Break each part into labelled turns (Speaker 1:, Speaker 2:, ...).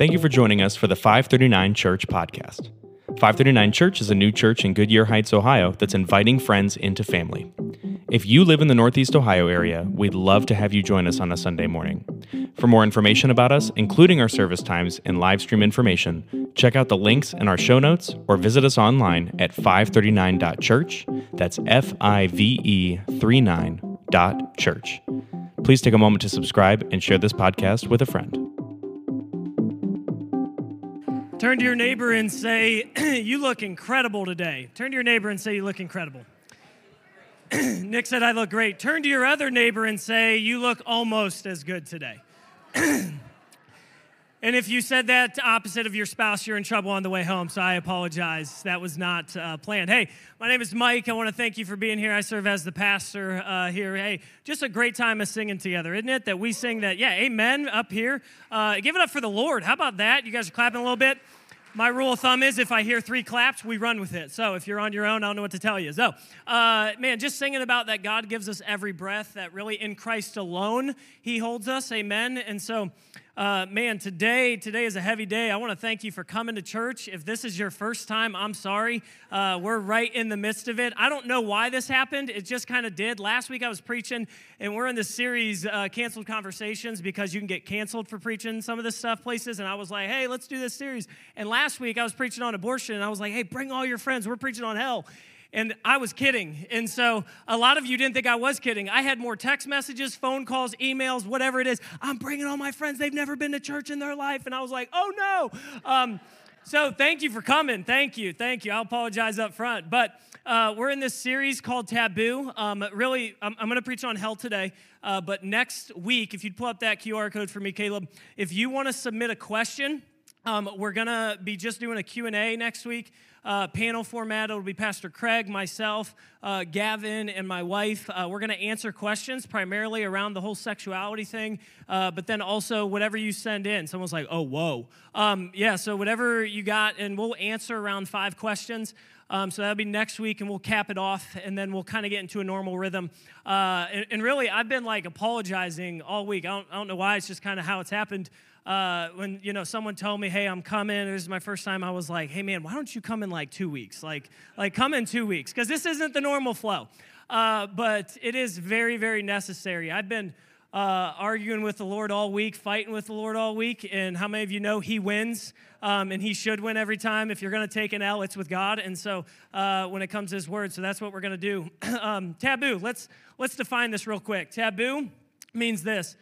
Speaker 1: Thank you for joining us for the FIVE39 Church podcast. FIVE39 Church is a new church in Goodyear Heights, Ohio that's inviting friends into family. If you live in the Northeast Ohio area, we'd love to have you join us on a Sunday morning. For more information about us, including our service times and live stream information, check out the links in our show notes or visit us online at five39.church. That's F I V E 39 dot church. Please take a moment to subscribe and share this podcast with a friend.
Speaker 2: Turn to your neighbor and say, You look incredible today. Turn to your neighbor and say, You look incredible. Nick said, I look great. Turn to your other neighbor and say, You look almost as good today. and if you said that opposite of your spouse, you're in trouble on the way home, so I apologize. That was not uh, planned. Hey, my name is Mike. I want to thank you for being here. I serve as the pastor uh, here. Hey, just a great time of singing together, isn't it? That we sing that, yeah, amen up here. Uh, give it up for the Lord. How about that? You guys are clapping a little bit. My rule of thumb is if I hear three claps, we run with it. So if you're on your own, I don't know what to tell you. So, uh, man, just singing about that God gives us every breath, that really in Christ alone He holds us. Amen. And so, uh, man, today today is a heavy day. I want to thank you for coming to church. If this is your first time, I'm sorry. Uh, we're right in the midst of it. I don't know why this happened. It just kind of did. Last week I was preaching, and we're in this series, uh, Canceled Conversations, because you can get canceled for preaching some of this stuff places. And I was like, hey, let's do this series. And last week I was preaching on abortion, and I was like, hey, bring all your friends. We're preaching on hell. And I was kidding. And so a lot of you didn't think I was kidding. I had more text messages, phone calls, emails, whatever it is. I'm bringing all my friends. They've never been to church in their life. And I was like, oh no. Um, so thank you for coming. Thank you. Thank you. I'll apologize up front. But uh, we're in this series called Taboo. Um, really, I'm, I'm going to preach on hell today. Uh, but next week, if you'd pull up that QR code for me, Caleb, if you want to submit a question, um, we're going to be just doing a Q&A next week uh, panel format. It'll be Pastor Craig, myself, uh, Gavin, and my wife. Uh, we're going to answer questions primarily around the whole sexuality thing, uh, but then also whatever you send in. Someone's like, oh, whoa. Um, yeah, so whatever you got, and we'll answer around five questions. Um, so that'll be next week, and we'll cap it off, and then we'll kind of get into a normal rhythm. Uh, and, and, really, I've been like apologizing all week. I don't, I don't know why. It's just kind of how it's happened uh, when you know someone told me, "Hey, I'm coming," this is my first time. I was like, "Hey, man, why don't you come in like two weeks? Like, like come in two weeks because this isn't the normal flow." Uh, but it is very, very necessary. I've been uh, arguing with the Lord all week, fighting with the Lord all week, and how many of you know He wins, um, and He should win every time. If you're going to take an L, it's with God. And so, uh, when it comes to His Word, so that's what we're going to do. um, taboo. Let's let's define this real quick. Taboo means this.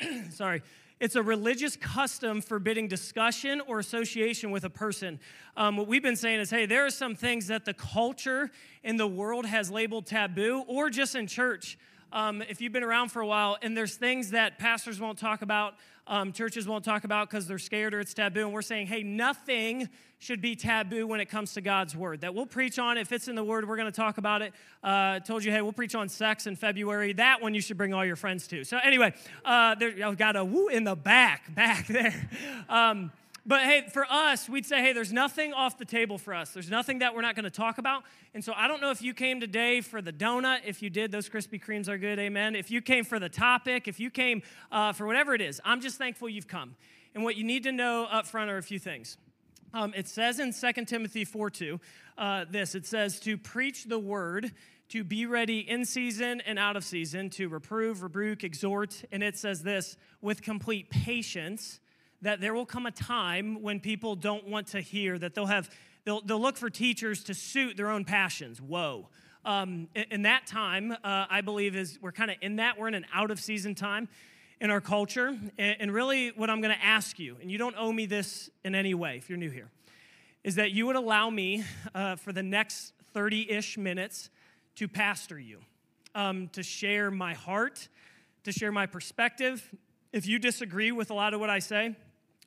Speaker 2: Sorry it's a religious custom forbidding discussion or association with a person. Um, what we've been saying is hey, there are some things that the culture in the world has labeled taboo, or just in church. Um, if you've been around for a while, and there's things that pastors won't talk about, um, churches won't talk about because they're scared or it's taboo. And we're saying, hey, nothing should be taboo when it comes to God's word. That we'll preach on. If it's in the word, we're going to talk about it. Uh, told you, hey, we'll preach on sex in February. That one you should bring all your friends to. So anyway, uh, there, I got a woo in the back, back there. Um, but hey, for us, we'd say, hey, there's nothing off the table for us. There's nothing that we're not going to talk about. And so I don't know if you came today for the donut. If you did, those Krispy Kremes are good, amen. If you came for the topic, if you came uh, for whatever it is, I'm just thankful you've come. And what you need to know up front are a few things. Um, it says in 2 Timothy 4 2, uh, this it says, to preach the word, to be ready in season and out of season, to reprove, rebuke, exhort. And it says this, with complete patience that there will come a time when people don't want to hear, that they'll have, they'll, they'll look for teachers to suit their own passions. Whoa. Um, in, that time, uh, I believe is we're kind of in that. We're in an out of season time in our culture. And, really, what I'm going to ask you, and you don't owe me this in any way if you're new here, is that you would allow me uh, for the next 30 ish minutes to pastor you, um, to share my heart, to share my perspective. If you disagree with a lot of what I say,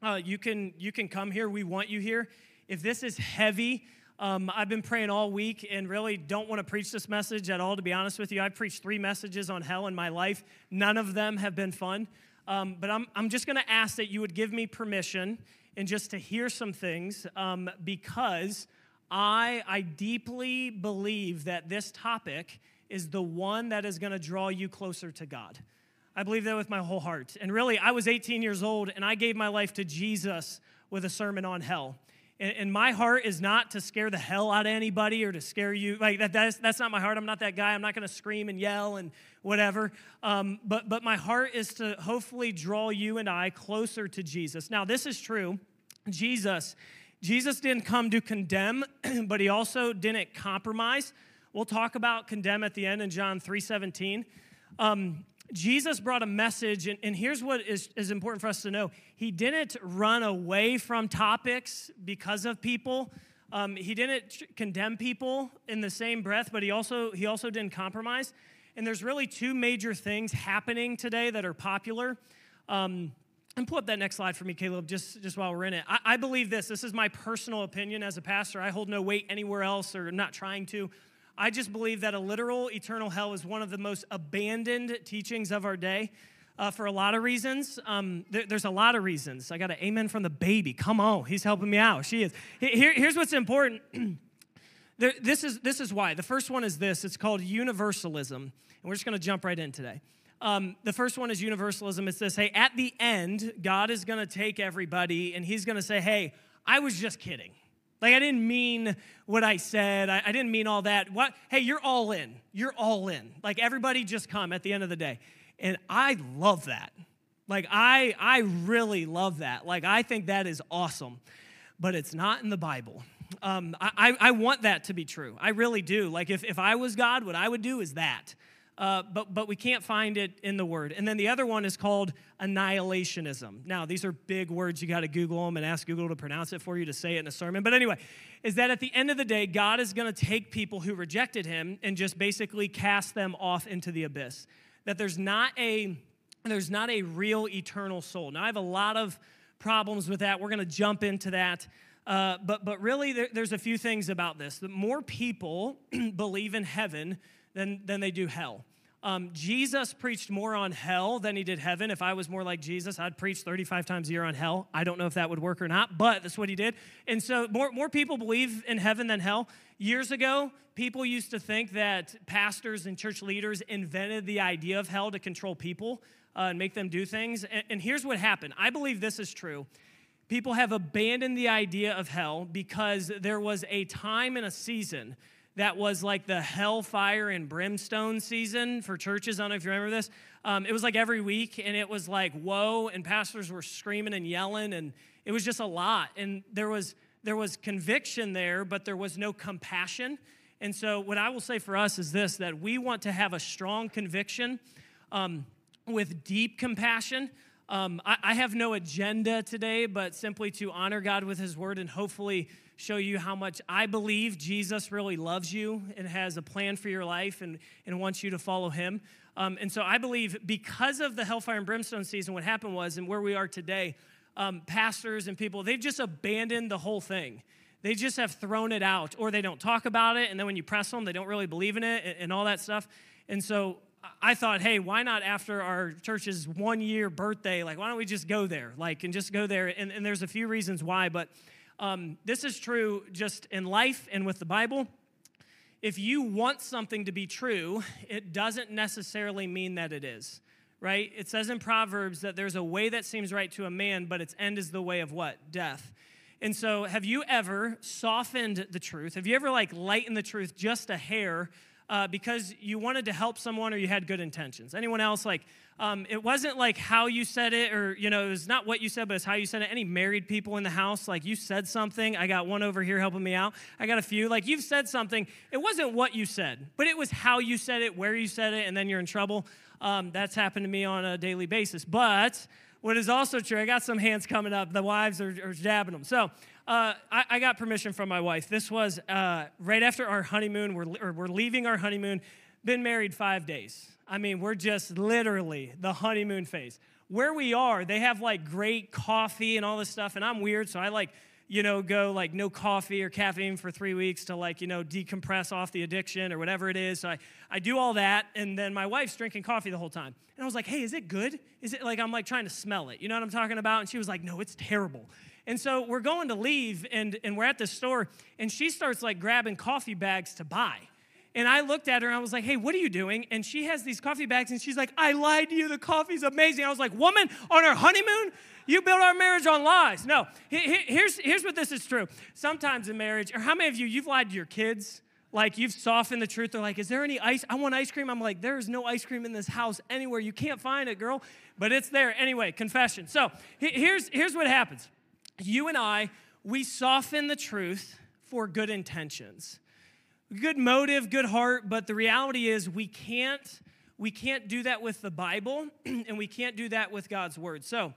Speaker 2: uh, you can you can come here. We want you here. If this is heavy, um, I've been praying all week and really don't want to preach this message at all. To be honest with you, I've preached three messages on hell in my life. None of them have been fun. Um, but I'm I'm just going to ask that you would give me permission and just to hear some things um, because I I deeply believe that this topic is the one that is going to draw you closer to God. I believe that with my whole heart. And really, I was 18 years old and I gave my life to Jesus with a sermon on hell. And, and, my heart is not to scare the hell out of anybody or to scare you. Like that, that's, that's not my heart. I'm not that guy. I'm not going to scream and yell and whatever. Um, but, but my heart is to hopefully draw you and I closer to Jesus. Now, this is true. Jesus, Jesus didn't come to condemn, but he also didn't compromise. We'll talk about condemn at the end in John 3:17. Um, Jesus brought a message, and, and here's what is, is important for us to know. He didn't run away from topics because of people. Um, he didn't condemn people in the same breath, but he also, he also didn't compromise. And there's really two major things happening today that are popular. Um, and pull up that next slide for me, Caleb, just, just while we're in it. I, I believe this. This is my personal opinion as a pastor. I hold no weight anywhere else or not trying to. I just believe that a literal eternal hell is one of the most abandoned teachings of our day. Uh, for a lot of reasons. Um, there, there's a lot of reasons. I got an amen from the baby. Come on, he's helping me out. She is. Here, here's what's important. there, this, is, this is why. The first one is this it's called universalism. And we're just going to jump right in today. Um, the first one is universalism. It's this hey, at the end, God is going to take everybody and he's going to say, hey, I was just kidding. Like, I didn't mean what I said. I, I, didn't mean all that. What? Hey, you're all in. You're all in. Like, everybody just come at the end of the day. And I love that. Like, I, I really love that. Like, I think that is awesome. But it's not in the Bible. Um, I, I want that to be true. I really do. Like, if, if I was God, what I would do is that uh, but, but we can't find it in the word. And then the other one is called annihilationism. Now, these are big words. You got to Google them and ask Google to pronounce it for you to say it in a sermon. But anyway, is that at the end of the day, God is going to take people who rejected him and just basically cast them off into the abyss. That there's not a there's not a real eternal soul. Now, I have a lot of problems with that. We're going to jump into that. Uh, but, but really, there, there's a few things about this. The more people believe in heaven than, than they do hell. Um, Jesus preached more on hell than he did heaven. If I was more like Jesus, I'd preach 35 times a year on hell. I don't know if that would work or not, but that's what he did. And so more, more people believe in heaven than hell. Years ago, people used to think that pastors and church leaders invented the idea of hell to control people uh, and make them do things. And, and here's what happened I believe this is true. People have abandoned the idea of hell because there was a time and a season that was like the hellfire and brimstone season for churches. I don't know if you remember this. Um, it was like every week, and it was like whoa, and pastors were screaming and yelling, and it was just a lot. And there was there was conviction there, but there was no compassion. And so, what I will say for us is this: that we want to have a strong conviction um, with deep compassion. Um, I, I have no agenda today, but simply to honor God with His Word and hopefully show you how much I believe Jesus really loves you and has a plan for your life and, and wants you to follow him. Um, and so I believe because of the hellfire and brimstone season, what happened was, and where we are today, um, pastors and people, they've just abandoned the whole thing. They just have thrown it out, or they don't talk about it. And then when you press them, they don't really believe in it and, and all that stuff. And so I thought, hey, why not after our church's one year birthday? Like, why don't we just go there? Like, and just go there. And, and there's a few reasons why, but um, this is true just in life and with the Bible. If you want something to be true, it doesn't necessarily mean that it is, right? It says in Proverbs that there's a way that seems right to a man, but its end is the way of what? Death. And so, have you ever softened the truth? Have you ever like lightened the truth just a hair uh, because you wanted to help someone or you had good intentions? Anyone else like um, it wasn't like how you said it, or, you know, it was not what you said, but it's how you said it. Any married people in the house, like you said something. I got one over here helping me out. I got a few. Like you've said something. It wasn't what you said, but it was how you said it, where you said it, and then you're in trouble. Um, that's happened to me on a daily basis. But what is also true, I got some hands coming up. The wives are, are jabbing them. So uh, I, I, got permission from my wife. This was uh, right after our honeymoon. We're, we're leaving our honeymoon. Been married five days. I mean, we're just literally the honeymoon phase. Where we are, they have like great coffee and all this stuff, and I'm weird, so I like, you know, go like no coffee or caffeine for three weeks to like, you know, decompress off the addiction or whatever it is. So I, I do all that, and then my wife's drinking coffee the whole time. And I was like, hey, is it good? Is it like, I'm like trying to smell it. You know what I'm talking about? And she was like, no, it's terrible. And so we're going to leave, and, and we're at the store, and she starts like grabbing coffee bags to buy. And I looked at her and I was like, hey, what are you doing? And she has these coffee bags and she's like, I lied to you. The coffee's amazing. I was like, woman, on our honeymoon? You built our marriage on lies. No, here's, here's what this is true. Sometimes in marriage, or how many of you, you've lied to your kids? like you've softened the truth. They're like, is there any ice? I want ice cream. I'm like, there's no ice cream in this house anywhere. You can't find it, girl. But it's there. Anyway, confession. So here's, here's what happens. You and I, we soften the truth for good intentions. Good motive, good heart, but the reality is we can't we can't do that with the Bible and we can't do that with God's word. So,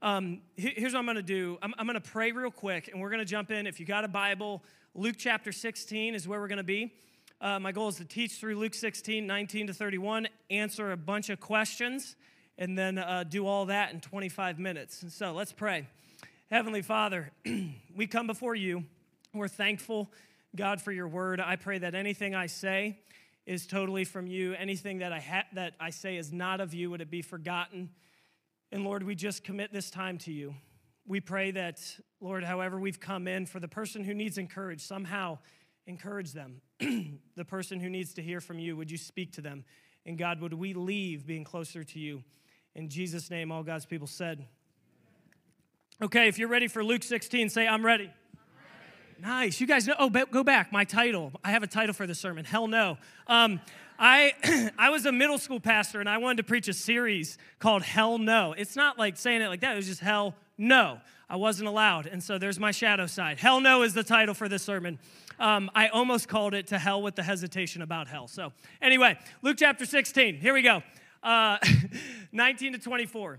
Speaker 2: um, here's what I'm going to do. I'm, I'm going to pray real quick, and we're going to jump in. If you got a Bible, Luke chapter 16 is where we're going to be. Uh, my goal is to teach through Luke 16, 19 to 31, answer a bunch of questions, and then uh, do all that in 25 minutes. And So let's pray. Heavenly Father, we come before you. We're thankful, God, for your word. I pray that anything I say is totally from you. Anything that I, ha- that I say is not of you, would it be forgotten? And Lord, we just commit this time to you. We pray that, Lord, however we've come in, for the person who needs encouragement, somehow encourage them. the person who needs to hear from you, would you speak to them? And God, would we leave being closer to you? In Jesus' name, all God's people said. Okay, if you're ready for Luke 16, say, I'm ready. Nice. You guys know. Oh, go back. My title. I have a title for the sermon. Hell no. Um, I, I was a middle school pastor and I wanted to preach a series called Hell No. It's not like saying it like that, it was just Hell No. I wasn't allowed. And so there's my shadow side. Hell No is the title for this sermon. Um, I almost called it To Hell with the Hesitation About Hell. So, anyway, Luke chapter 16. Here we go. Uh, 19 to 24.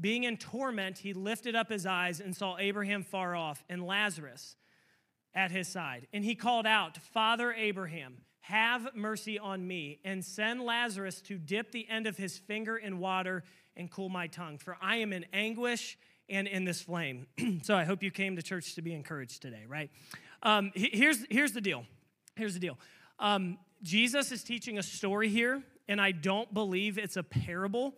Speaker 2: being in torment, he lifted up his eyes and saw Abraham far off and Lazarus at his side. And he called out, Father Abraham, have mercy on me, and send Lazarus to dip the end of his finger in water and cool my tongue, for I am in anguish and in this flame. so I hope you came to church to be encouraged today, right? Um, here's, here's the deal. Here's the deal. Um, Jesus is teaching a story here, and I don't believe it's a parable.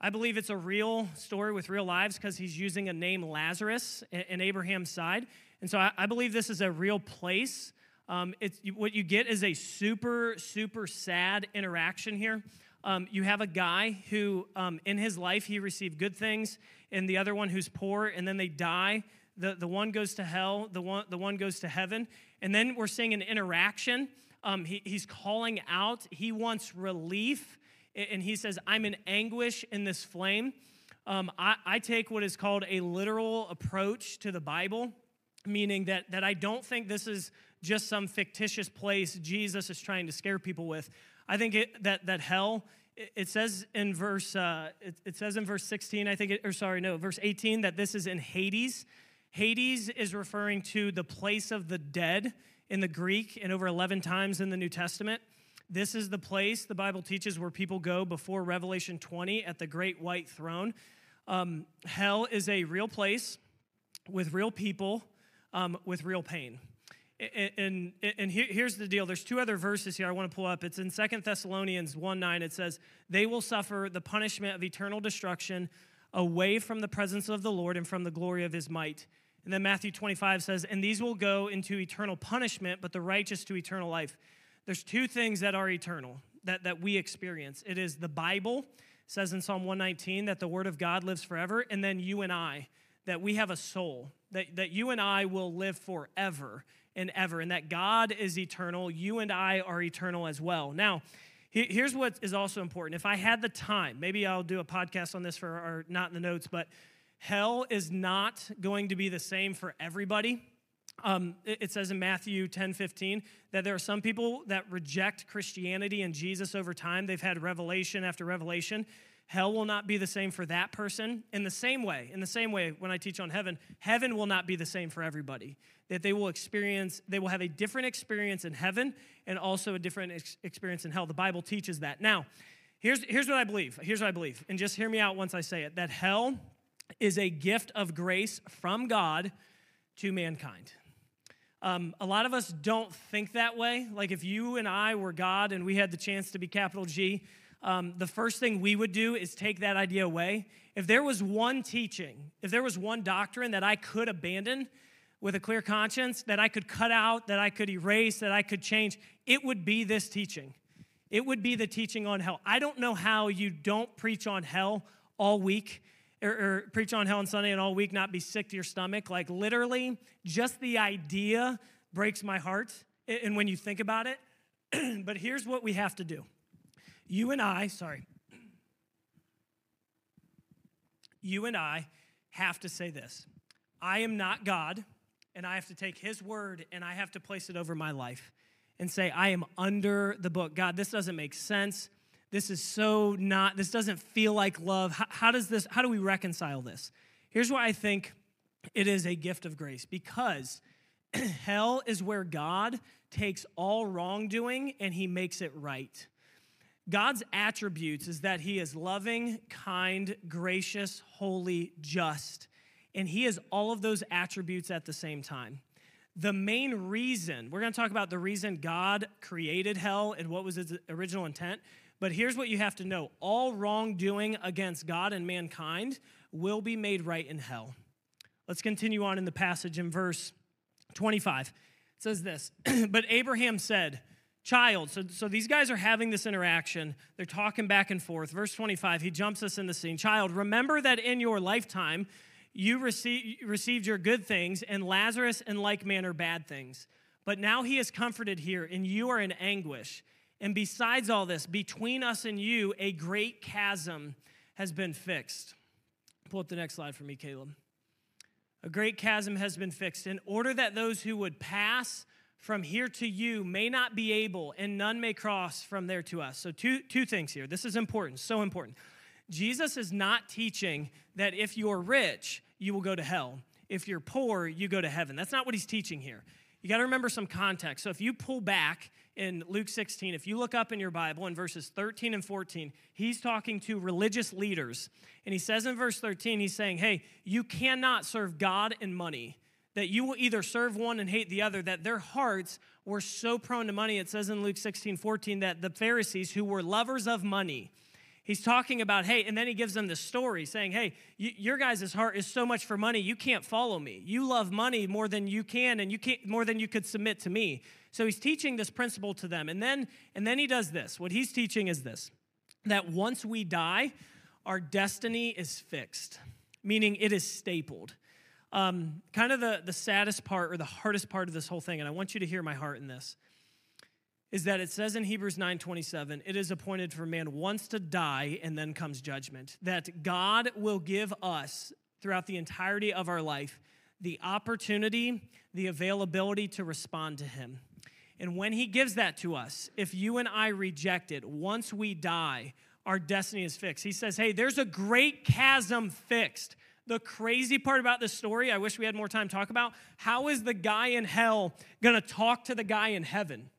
Speaker 2: I believe it's a real story with real lives because he's using a name Lazarus in Abraham's side. And so I, believe this is a real place um, it's, what you get is a super, super sad interaction here. Um, you have a guy who, um, in his life, he received good things, and the other one who's poor, and then they die. The, the one goes to hell, the one, the one goes to heaven. And then we're seeing an interaction. Um, he, he's calling out, he wants relief, and he says, I'm in anguish in this flame. Um, I, I take what is called a literal approach to the Bible, meaning that, that I don't think this is just some fictitious place Jesus is trying to scare people with. I think it, that, that hell, it, says in verse, uh, it, it, says in verse 16, I think, it, or sorry, no, verse 18, that this is in Hades. Hades is referring to the place of the dead in the Greek and over 11 times in the New Testament. This is the place the Bible teaches where people go before Revelation 20 at the great white throne. Um, hell is a real place with real people um, with real pain. And, and here's the deal. There's two other verses here i want to pull up. It's in Second thessalonians 1 9 it says they will suffer the punishment of eternal destruction away from the presence of the lord and from the glory of his might. And then matthew 25 says and these will go into eternal punishment but the righteous to eternal life there's two things that are eternal that, that we experience it is the bible says in psalm 119 that the word of god lives forever and then you and i that we have a soul that, that you and i will live forever and ever, and that God is eternal. You and I are eternal as well. Now, here's what is also important. If I had the time, maybe I'll do a podcast on this for or not in the notes, but hell is not going to be the same for everybody. Um, it says in Matthew 10 15 that there are some people that reject Christianity and Jesus over time. They've had revelation after revelation. Hell will not be the same for that person. In the same way, in the same way, when I teach on heaven, heaven will not be the same for everybody. That they will experience, they will have a different experience in heaven and also a different ex- experience in hell. The Bible teaches that. Now, Here's, here's what I believe. Here's what I believe. And just hear me out once I say it that hell is a gift of grace from God to mankind. Um, a lot of us don't think that way. Like if you and I were God and we had the chance to be capital G, um, the first thing we would do is take that idea away. If there was one teaching, if there was one doctrine that I could abandon with a clear conscience, that I could cut out, that I could erase, that I could change, it would be this teaching. It would be the teaching on hell. I don't know how you don't preach on hell all week or, or, preach on hell on Sunday and all week not be sick to your stomach. Like literally, just the idea breaks my heart. And when you think about it, but here's what we have to do. You and I, sorry, you and I have to say this I am not God, and I have to take His word and I have to place it over my life and say, I am under the book. God, this doesn't make sense. This is so not, this doesn't feel like love. How, how does this, how do we reconcile this? Here's why I think it is a gift of grace because hell is where God takes all wrongdoing and he makes it right. God's attributes is that he is loving, kind, gracious, holy, just. And he is all of those attributes at the same time the main reason, we're going to talk about the reason God created hell and what was its original intent. But here's what you have to know all wrongdoing against God and mankind will be made right in hell. Let's continue on in the passage in verse 25. It says this But Abraham said, Child, so, so these guys are having this interaction. They're talking back and forth. Verse 25, he jumps us in the scene. Child, remember that in your lifetime, you received, received your good things, and Lazarus in like manner bad things. But now he is comforted here, and you are in anguish. And besides all this, between us and you, a great chasm has been fixed. Pull up the next slide for me, Caleb. A great chasm has been fixed in order that those who would pass from here to you may not be able, and none may cross from there to us. So, two, two things here. This is important, so important. Jesus is not teaching that if you're rich, you will go to hell. If you're poor, you go to heaven. That's not what he's teaching here. You got to remember some context. So if you pull back in Luke 16, if you look up in your Bible in verses 13 and 14, he's talking to religious leaders. And he says in verse 13, he's saying, Hey, you cannot serve God and money, that you will either serve one and hate the other, that their hearts were so prone to money. It says in Luke 16, 14, that the Pharisees, who were lovers of money, He's talking about, hey, and then he gives them the story saying, hey, you, your guys' heart is so much for money, you can't follow me. You love money more than you can, and you can't more than you could submit to me. So he's teaching this principle to them. And then, and then he does this. What he's teaching is this that once we die, our destiny is fixed, meaning it is stapled. Um, kind of the, the saddest part or the hardest part of this whole thing, and I want you to hear my heart in this is that it says in Hebrews 9:27, it is appointed for man once to die and then comes judgment. That God will give us throughout the entirety of our life the opportunity, the availability to respond to him. And when he gives that to us, if you and I reject it, once we die, our destiny is fixed. He says, "Hey, there's a great chasm fixed." The crazy part about this story, I wish we had more time to talk about, how is the guy in hell going to talk to the guy in heaven?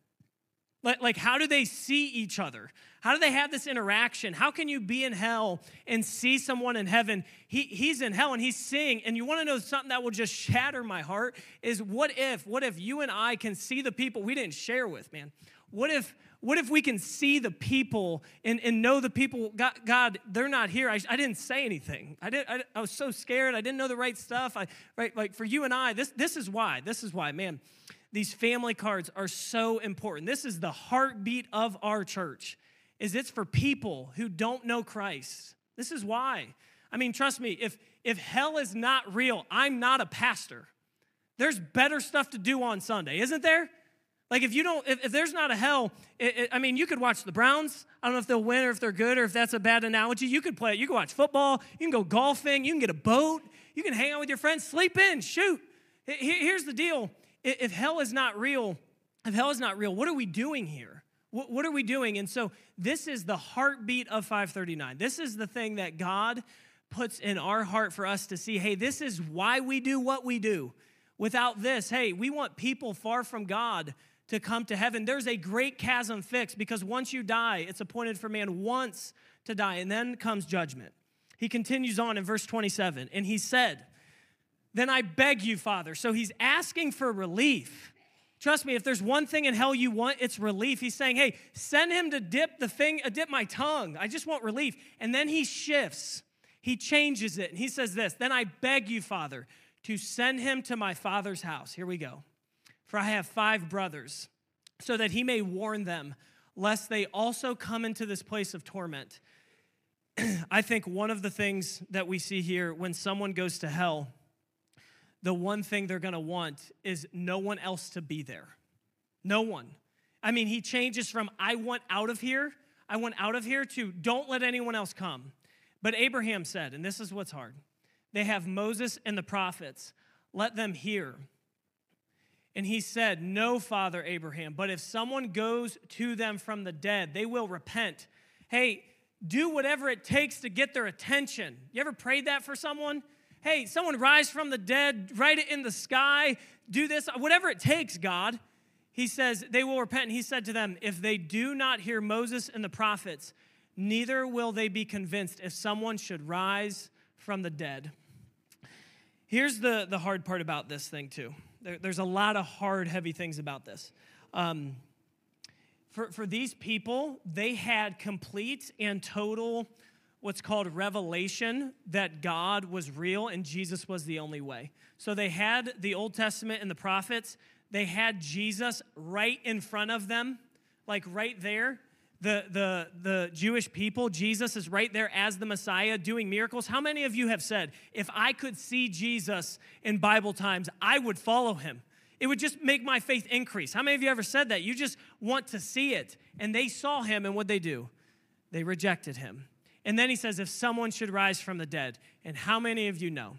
Speaker 2: Like, how do they see each other? How do they have this interaction? How can you be in hell and see someone in heaven? He, he's in hell and he's seeing, and you want to know something that will just shatter my heart is what if, what if you and I can see the people we didn't share with, man? What if, what if we can see the people and, and know the people, God, God they're not here. I, I didn't say anything. I, did, I, I was so scared. I didn't know the right stuff. I, right, like for you and I, this, this is why. This is why, man these family cards are so important. This is the heartbeat of our church. Is it's for people who don't know Christ. This is why. I mean, trust me, if if hell is not real, I'm not a pastor. There's better stuff to do on Sunday, isn't there? Like if you don't, if, if there's not a hell, it, it, I mean, you could watch the Browns. I don't know if they'll win or if they're good or if that's a bad analogy. You could play. You can watch football. You can go golfing. You can get a boat. You can hang out with your friends. Sleep in. Shoot. Here's the deal. If hell is not real, if hell is not real, what are we doing here? What are we doing? And so, this is the heartbeat of FIVE39. This is the thing that God puts in our heart for us to see hey, this is why we do what we do. Without this, hey, we want people far from God to come to heaven. There's a great chasm fixed because once you die, it's appointed for man once to die, and then comes judgment. He continues on in verse 27, and he said, Then I beg you, Father. So he's asking for relief. Trust me, if there's one thing in hell you want, it's relief. He's saying, Hey, send him to dip the thing, uh, dip my tongue. I just want relief. And then he shifts, he changes it, and he says this Then I beg you, Father, to send him to my father's house. Here we go. For I have five brothers, so that he may warn them, lest they also come into this place of torment. I think one of the things that we see here when someone goes to hell, the one thing they're gonna want is no one else to be there. No one. I mean, he changes from I want out of here, I want out of here to don't let anyone else come. But Abraham said, and this is what's hard they have Moses and the prophets, let them hear. And he said, No, Father Abraham, but if someone goes to them from the dead, they will repent. Hey, do whatever it takes to get their attention. You ever prayed that for someone? Hey, someone rise from the dead, write it in the sky, do this, whatever it takes, God. He says, they will repent. And he said to them, if they do not hear Moses and the prophets, neither will they be convinced if someone should rise from the dead. Here's the, the hard part about this thing, too. There, there's a lot of hard, heavy things about this. Um, for, for these people, they had complete and total what's called revelation that God was real and Jesus was the only way. So they had the Old Testament and the prophets, they had Jesus right in front of them, like right there. The, the, the Jewish people, Jesus is right there as the Messiah doing miracles. How many of you have said, if I could see Jesus in Bible times, I would follow him? It would just make my faith increase. How many of you ever said that? You just want to see it. And they saw him, and what they do? They rejected him. And then he says, if someone should rise from the dead, and how many of you know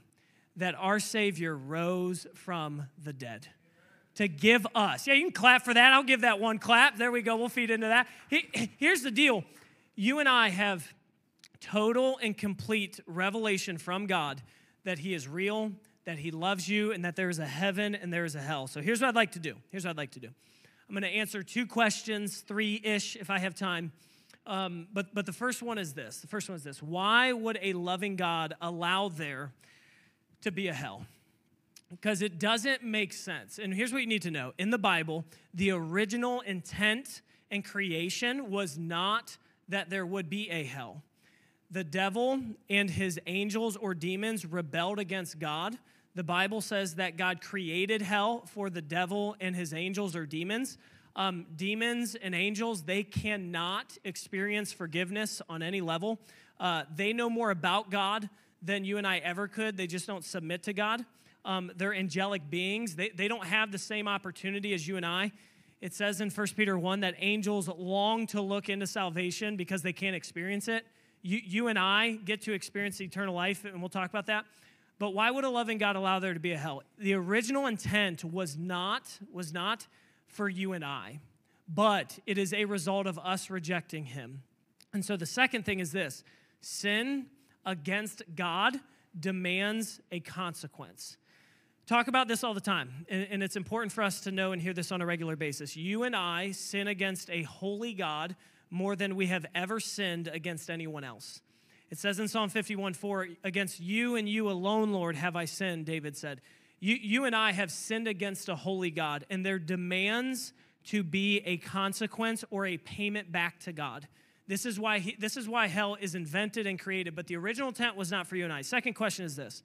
Speaker 2: that our Savior rose from the dead? To give us. Yeah, you can clap for that. I'll give that one clap. There we go. We'll feed into that. Here's the deal you and I have total and complete revelation from God that He is real, that He loves you, and that there is a heaven and there is a hell. So here's what I'd like to do. Here's what I'd like to do. I'm going to answer two questions, three ish, if I have time. Um, but, but the first one is this the first one is this Why would a loving God allow there to be a hell? Because it doesn't make sense. And here's what you need to know in the Bible, the original intent and creation was not that there would be a hell. The devil and his angels or demons rebelled against God the Bible says that God created hell for the devil and his angels or demons. Um, demons and angels, they cannot experience forgiveness on any level. Uh, they know more about God than you and I ever could. They just don't submit to God. Um, they're angelic beings, they, they don't have the same opportunity as you and I. It says in 1 Peter 1 that angels long to look into salvation because they can't experience it. You, you and I get to experience eternal life, and we'll talk about that. But why would a loving God allow there to be a hell? The original intent was not was not for you and I, but it is a result of us rejecting him. And so the second thing is this, sin against God demands a consequence. Talk about this all the time, and, it's important for us to know and hear this on a regular basis. You and I sin against a holy God more than we have ever sinned against anyone else. It says in Psalm 51 4, Against you and you alone, Lord, have I sinned, David said. You, you and I have sinned against a holy God, and there demands to be a consequence or a payment back to God. This is why he, this is why hell is invented and created, but the original intent was not for you and I. Second question is this.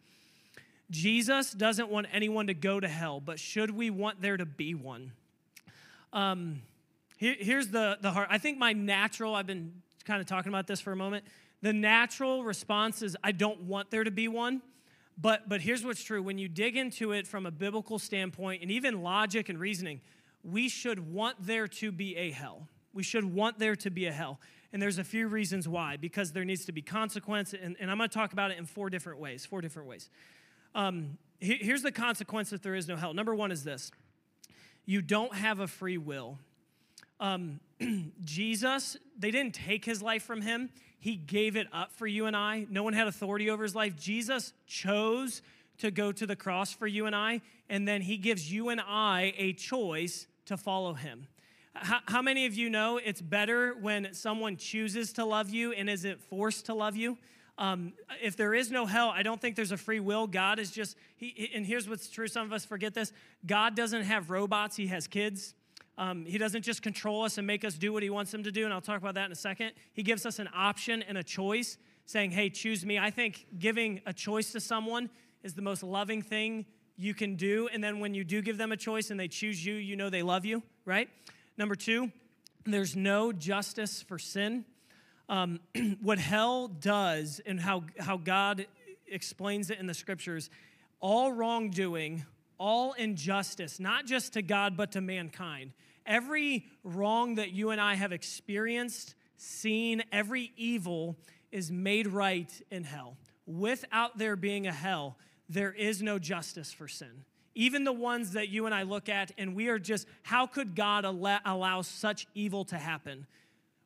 Speaker 2: Jesus doesn't want anyone to go to hell, but should we want there to be one? Um, here, here's the, the heart. I think my natural, I've been kind of talking about this for a moment. The natural response is, I don't want there to be one. But, but here's what's true when you dig into it from a biblical standpoint and even logic and reasoning, we should want there to be a hell. We should want there to be a hell. And there's a few reasons why, because there needs to be consequence. And, and I'm going to talk about it in four different ways. Four different ways. Um, here's the consequence if there is no hell. Number one is this you don't have a free will. Um, Jesus, they didn't take his life from him, he gave it up for you and I. No one had authority over his life. Jesus chose to go to the cross for you and I, and then he gives you and I a choice to follow him. How, how, many of you know it's better when someone chooses to love you and isn't forced to love you? Um, if there is no hell, I don't think there's a free will. God is just, he, and here's what's true some of us forget this God doesn't have robots, He has kids. Um, he doesn't just control us and make us do what He wants them to do, and I'll talk about that in a second. He gives us an option and a choice, saying, Hey, choose me. I think giving a choice to someone is the most loving thing you can do. And then when you do give them a choice and they choose you, you know they love you, right? Number two, there's no justice for sin. Um, what hell does and how, how God explains it in the scriptures, all wrongdoing, all injustice, not just to God, but to mankind. Every wrong that you and I have experienced, seen, every evil is made right in hell. Without there being a hell, there is no justice for sin even the ones that you and I look at, and we are just, how could God allow such evil to happen?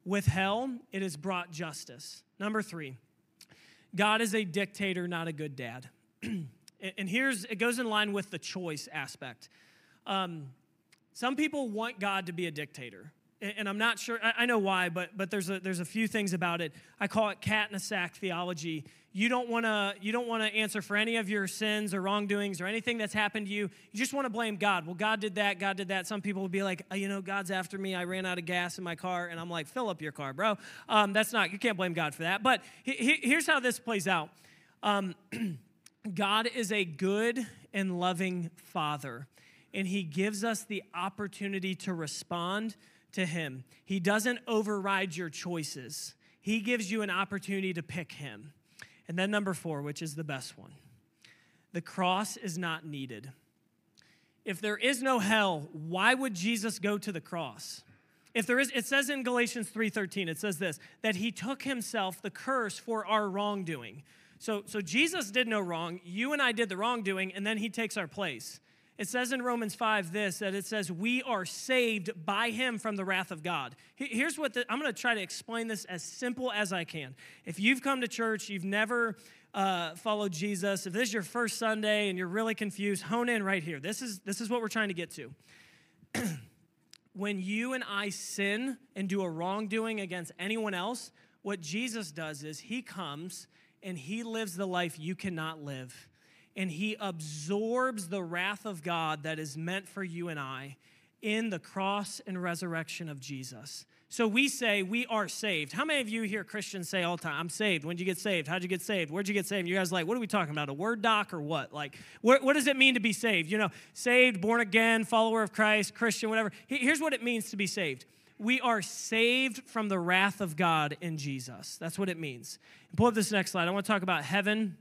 Speaker 2: With hell, it has brought justice. Number three, God is a dictator, not a good dad. and here's, it goes in line with the choice aspect. Um, some people want God to be a dictator and I'm not sure, I know why, but, but there's, a, there's a few things about it. I call it cat in a sack theology. You don't want to you don't want to answer for any of your sins or wrongdoings or anything that's happened to you. You just want to blame God. Well, God did that, God did that. Some people will be like, oh, you know, God's after me. I ran out of gas in my car. And I'm like, fill up your car, bro. Um, that's not, you can't blame God for that. But he, here's how this plays out um, God is a good and loving father, and he gives us the opportunity to respond to Him. He doesn't override your choices, He gives you an opportunity to pick Him. And then, number four, which is the best one the cross is not needed. If there is no hell, why would Jesus go to the cross? If there is, it says in Galatians 3:13, it says this, that he took himself the curse for our wrongdoing. So, so Jesus did no wrong, you and I did the wrongdoing, and then he takes our place. It says in Romans 5 this that it says, We are saved by him from the wrath of God. Here's what the, I'm going to try to explain this as simple as I can. If you've come to church, you've never uh, followed Jesus, if this is your first Sunday and you're really confused, hone in right here. This is, this is what we're trying to get to. when you and I sin and do a wrongdoing against anyone else, what Jesus does is he comes and he lives the life you cannot live and he absorbs the wrath of God that is meant for you and I in the cross and resurrection of Jesus. So we say we are saved. How many of you hear Christians say all the time, I'm saved? When'd you get saved? How'd you get saved? Where'd you get saved? You guys like, what are we talking about? A word doc or what? Like, what, what does it mean to be saved? You know, saved, born again, follower of Christ, Christian, whatever. Here's what it means to be saved. We are saved from the wrath of God in Jesus. That's what it means. Pull up this next slide. I want to talk about heaven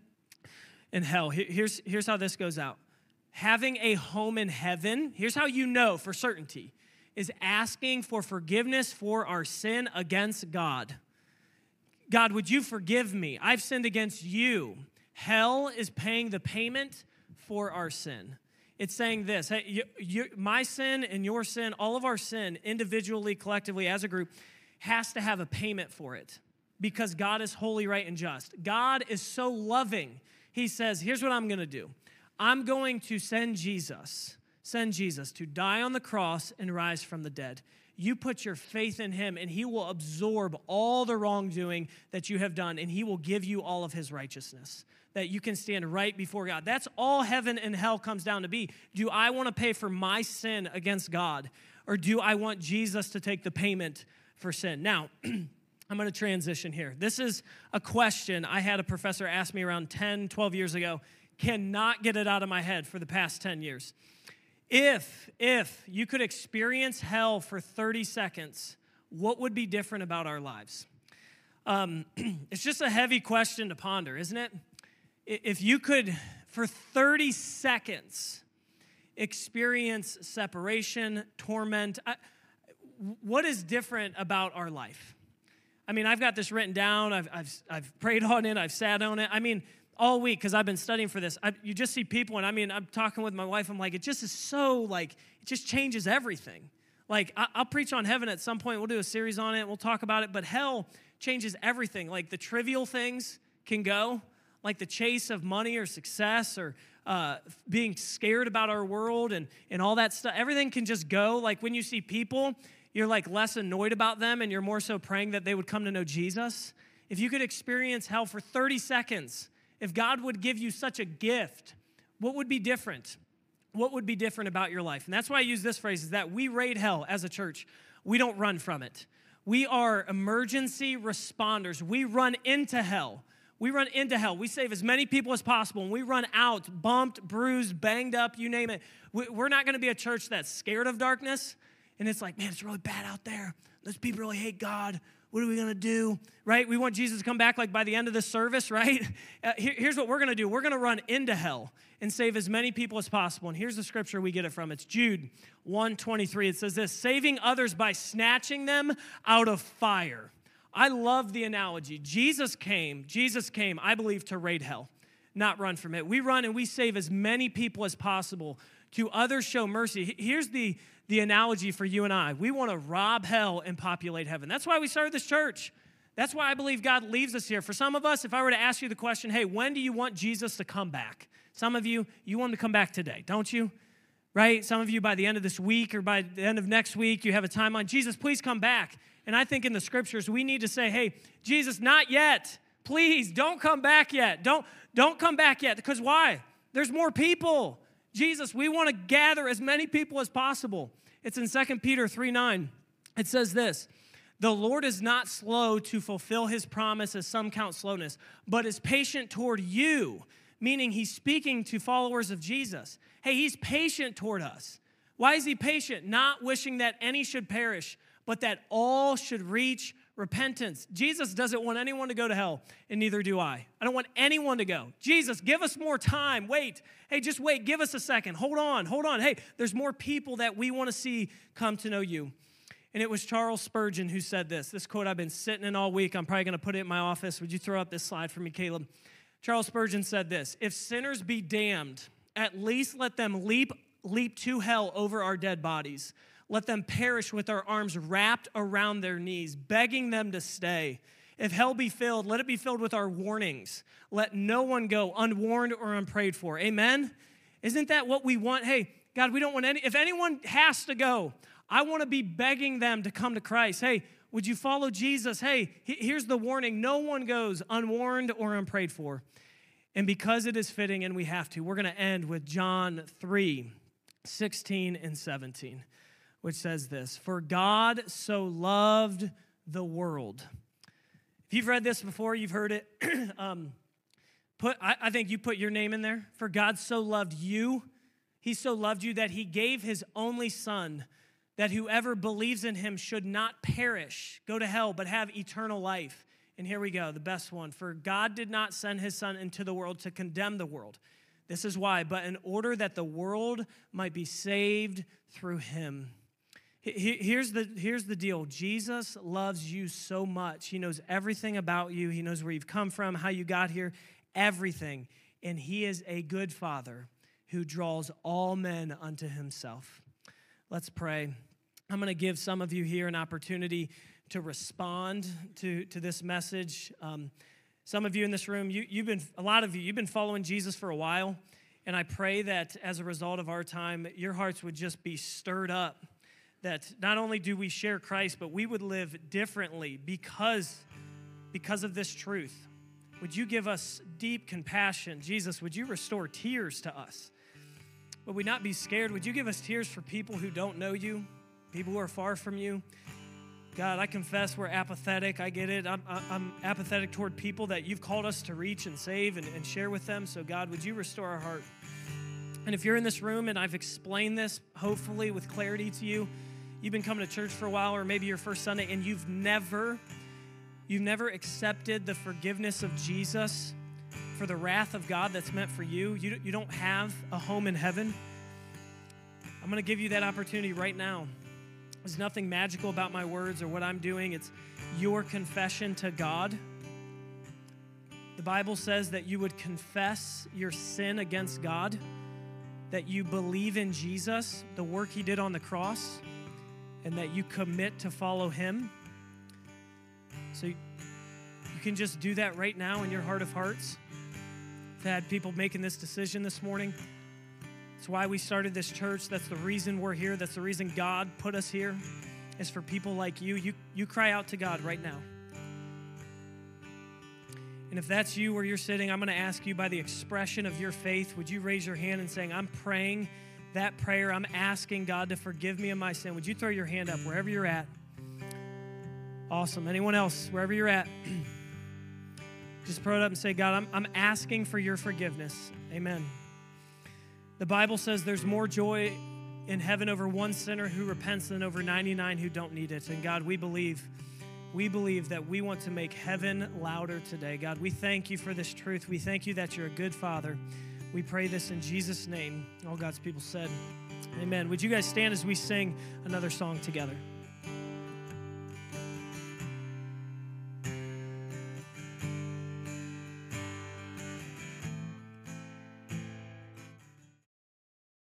Speaker 2: in hell. Here's, here's how this goes out having a home in heaven, here's how you know for certainty, is asking for forgiveness for our sin against God. God, would you forgive me? I've sinned against you. Hell is paying the payment for our sin. It's saying this hey, you, you, my sin and your sin, all of our sin, individually, collectively, as a group, has to have a payment for it because God is holy, right, and just. God is so loving he says, Here's what I'm going to do I'm going to send Jesus, send Jesus to die on the cross and rise from the dead. You put your faith in him, and he will absorb all the wrongdoing that you have done, and he will give you all of his righteousness that you can stand right before God. That's all heaven and hell comes down to be. Do I want to pay for my sin against God, or do I want Jesus to take the payment for sin? Now, I'm going to transition here. This is a question I had a professor ask me around 10, 12 years ago. Cannot get it out of my head for the past 10 years. If, if you could experience hell for 30 seconds, what would be different about our lives? Um, it's just a heavy question to ponder, isn't it? If you could, for 30 seconds, experience separation, torment, I, what is different about our life? I mean, I've got this written down. I've, I've, I've prayed on it. I've sat on it. I mean, all week because I've been studying for this. I, you just see people, and I mean, I'm talking with my wife. I'm like, it just is so like, it just changes everything. Like, I, I'll preach on heaven at some point. We'll do a series on it. We'll talk about it. But hell changes everything. Like the trivial things can go, like the chase of money or success or uh, being scared about our world and, and all that stuff. Everything can just go. Like when you see people, you're like less annoyed about them and you're more so praying that they would come to know Jesus. If you could experience hell for 30 seconds, if God would give you such a gift, what would be different? What would be different about your life? And that's why I use this phrase is that we raid hell as a church. We don't run from it. We are emergency responders. We run into hell. We run into hell. We save as many people as possible, and we run out, bumped, bruised, banged up, you name it. We're not going to be a church that's scared of darkness. And it's like, man, it's really bad out there. Those people really hate God. What are we going to do? Right? We want Jesus to come back like by the end of the service, right? Uh, here, here's what we're going to do we're going to run into hell and save as many people as possible. And here's the scripture we get it from it's Jude 123. It says this saving others by snatching them out of fire. I love the analogy. Jesus came, Jesus came, I believe, to raid hell, not run from it. We run and we save as many people as possible to others show mercy. Here's the, the analogy for you and I. We want to rob hell and populate heaven. That's why we started this church. That's why I believe God leaves us here. For some of us, if I were to ask you the question, hey, when do you want Jesus to come back? Some of you, you want him to come back today, don't you? Right? Some of you, by the end of this week or by the end of next week, you have a timeline. Jesus, please come back. And I think in the scriptures, we need to say, hey, Jesus, not yet. Please don't come back yet. Don't, don't come back yet. Because why? There's more people. Jesus, we want to gather as many people as possible. It's in 2 Peter 3 9. It says this The Lord is not slow to fulfill his promise, as some count slowness, but is patient toward you, meaning he's speaking to followers of Jesus. Hey, he's patient toward us. Why is he patient? Not wishing that any should perish, but that all should reach repentance. Jesus doesn't want anyone to go to hell, and neither do I. I don't want anyone to go. Jesus, give us more time. Wait. Hey, just wait. Give us a second. Hold on. Hold on. Hey, there's more people that we want to see come to know you. And it was Charles Spurgeon who said this. This quote I've been sitting in all week. I'm probably going to put it in my office. Would you throw up this slide for me, Caleb? Charles Spurgeon said this If sinners be damned, at least let them leap, leap to hell over our dead bodies let them perish with their arms wrapped around their knees, begging them to stay. If hell be filled, let it be filled with our warnings. Let no one go unwarned or unprayed for. Amen? Isn't that what we want? Hey, God, we don't want any, if anyone has to go, I want to be begging them to come to Christ. Hey, would you follow Jesus? Hey, here's the warning no one goes unwarned or unprayed for. And because it is fitting and we have to, we're going to end with John 3 16 and 17 which says this For God so loved the world. If you've read this before, you've heard it. um, put, I, I think you put your name in there. For God so loved you, He so loved you that He gave His only Son, that whoever believes in Him should not perish, go to hell, but have eternal life. And here we go, the best one. For God did not send His Son into the world to condemn the world. This is why, but in order that the world might be saved through Him. Here's the, here's the deal Jesus loves you so much. He knows everything about you, He knows where you've come from, how you got here, everything. And He is a good Father who draws all men unto Himself. Let's pray. I'm going to give some of you here an opportunity to respond to, to this message. Um, some of you in this room, you, you've been, a lot of you, you've been following Jesus for a while. And I pray that as a result of our time, your hearts would just be stirred up that not only do we share Christ, but we would live differently because, because of this truth. Would you give us deep compassion? Jesus, would you restore tears to us? Would we not be scared? Would you give us tears for people who don't know you, people who are far from you? God, I confess we're apathetic. I get it. I'm, I'm apathetic toward people that you've called us to reach and save and, and share with them. So, God, would you restore our heart? And if you're in this room and I've explained this, hopefully with clarity to you, you've been coming to church for a while or maybe your first Sunday and you've never you've never accepted the forgiveness of Jesus for the wrath of God that's meant for you, you, you don't have a home in heaven, I'm going to give you that opportunity right now. There's nothing magical about my words or what I'm doing. It's your confession to God. The Bible says that you would confess your sin against God, that you believe in Jesus, the work he did on the cross, and that you commit to follow Him. So you can just do that right now in your heart of hearts. I've had people making this decision this morning. It's why we started this church. That's the reason we're here. That's the reason God put us here, is for people like you. You, you cry out to God right now. And if that's you where you're sitting, I'm going to ask you by the expression of your faith, would you raise your hand and saying, I'm praying that prayer. I'm asking God to forgive me of my sin. Would you throw your hand up wherever you're at? Awesome. Anyone else, wherever you're at? Just throw it up and say, God, I'm, I'm asking for your forgiveness. Amen. The Bible says there's more joy in heaven over one sinner who repents than over 99 who don't need it. And God, we believe, we believe that we want to make heaven louder today. God, we thank you for this truth. We thank you that you're a good father. We pray this in Jesus' name. All God's people said, Amen. Would you guys stand as we sing another song together?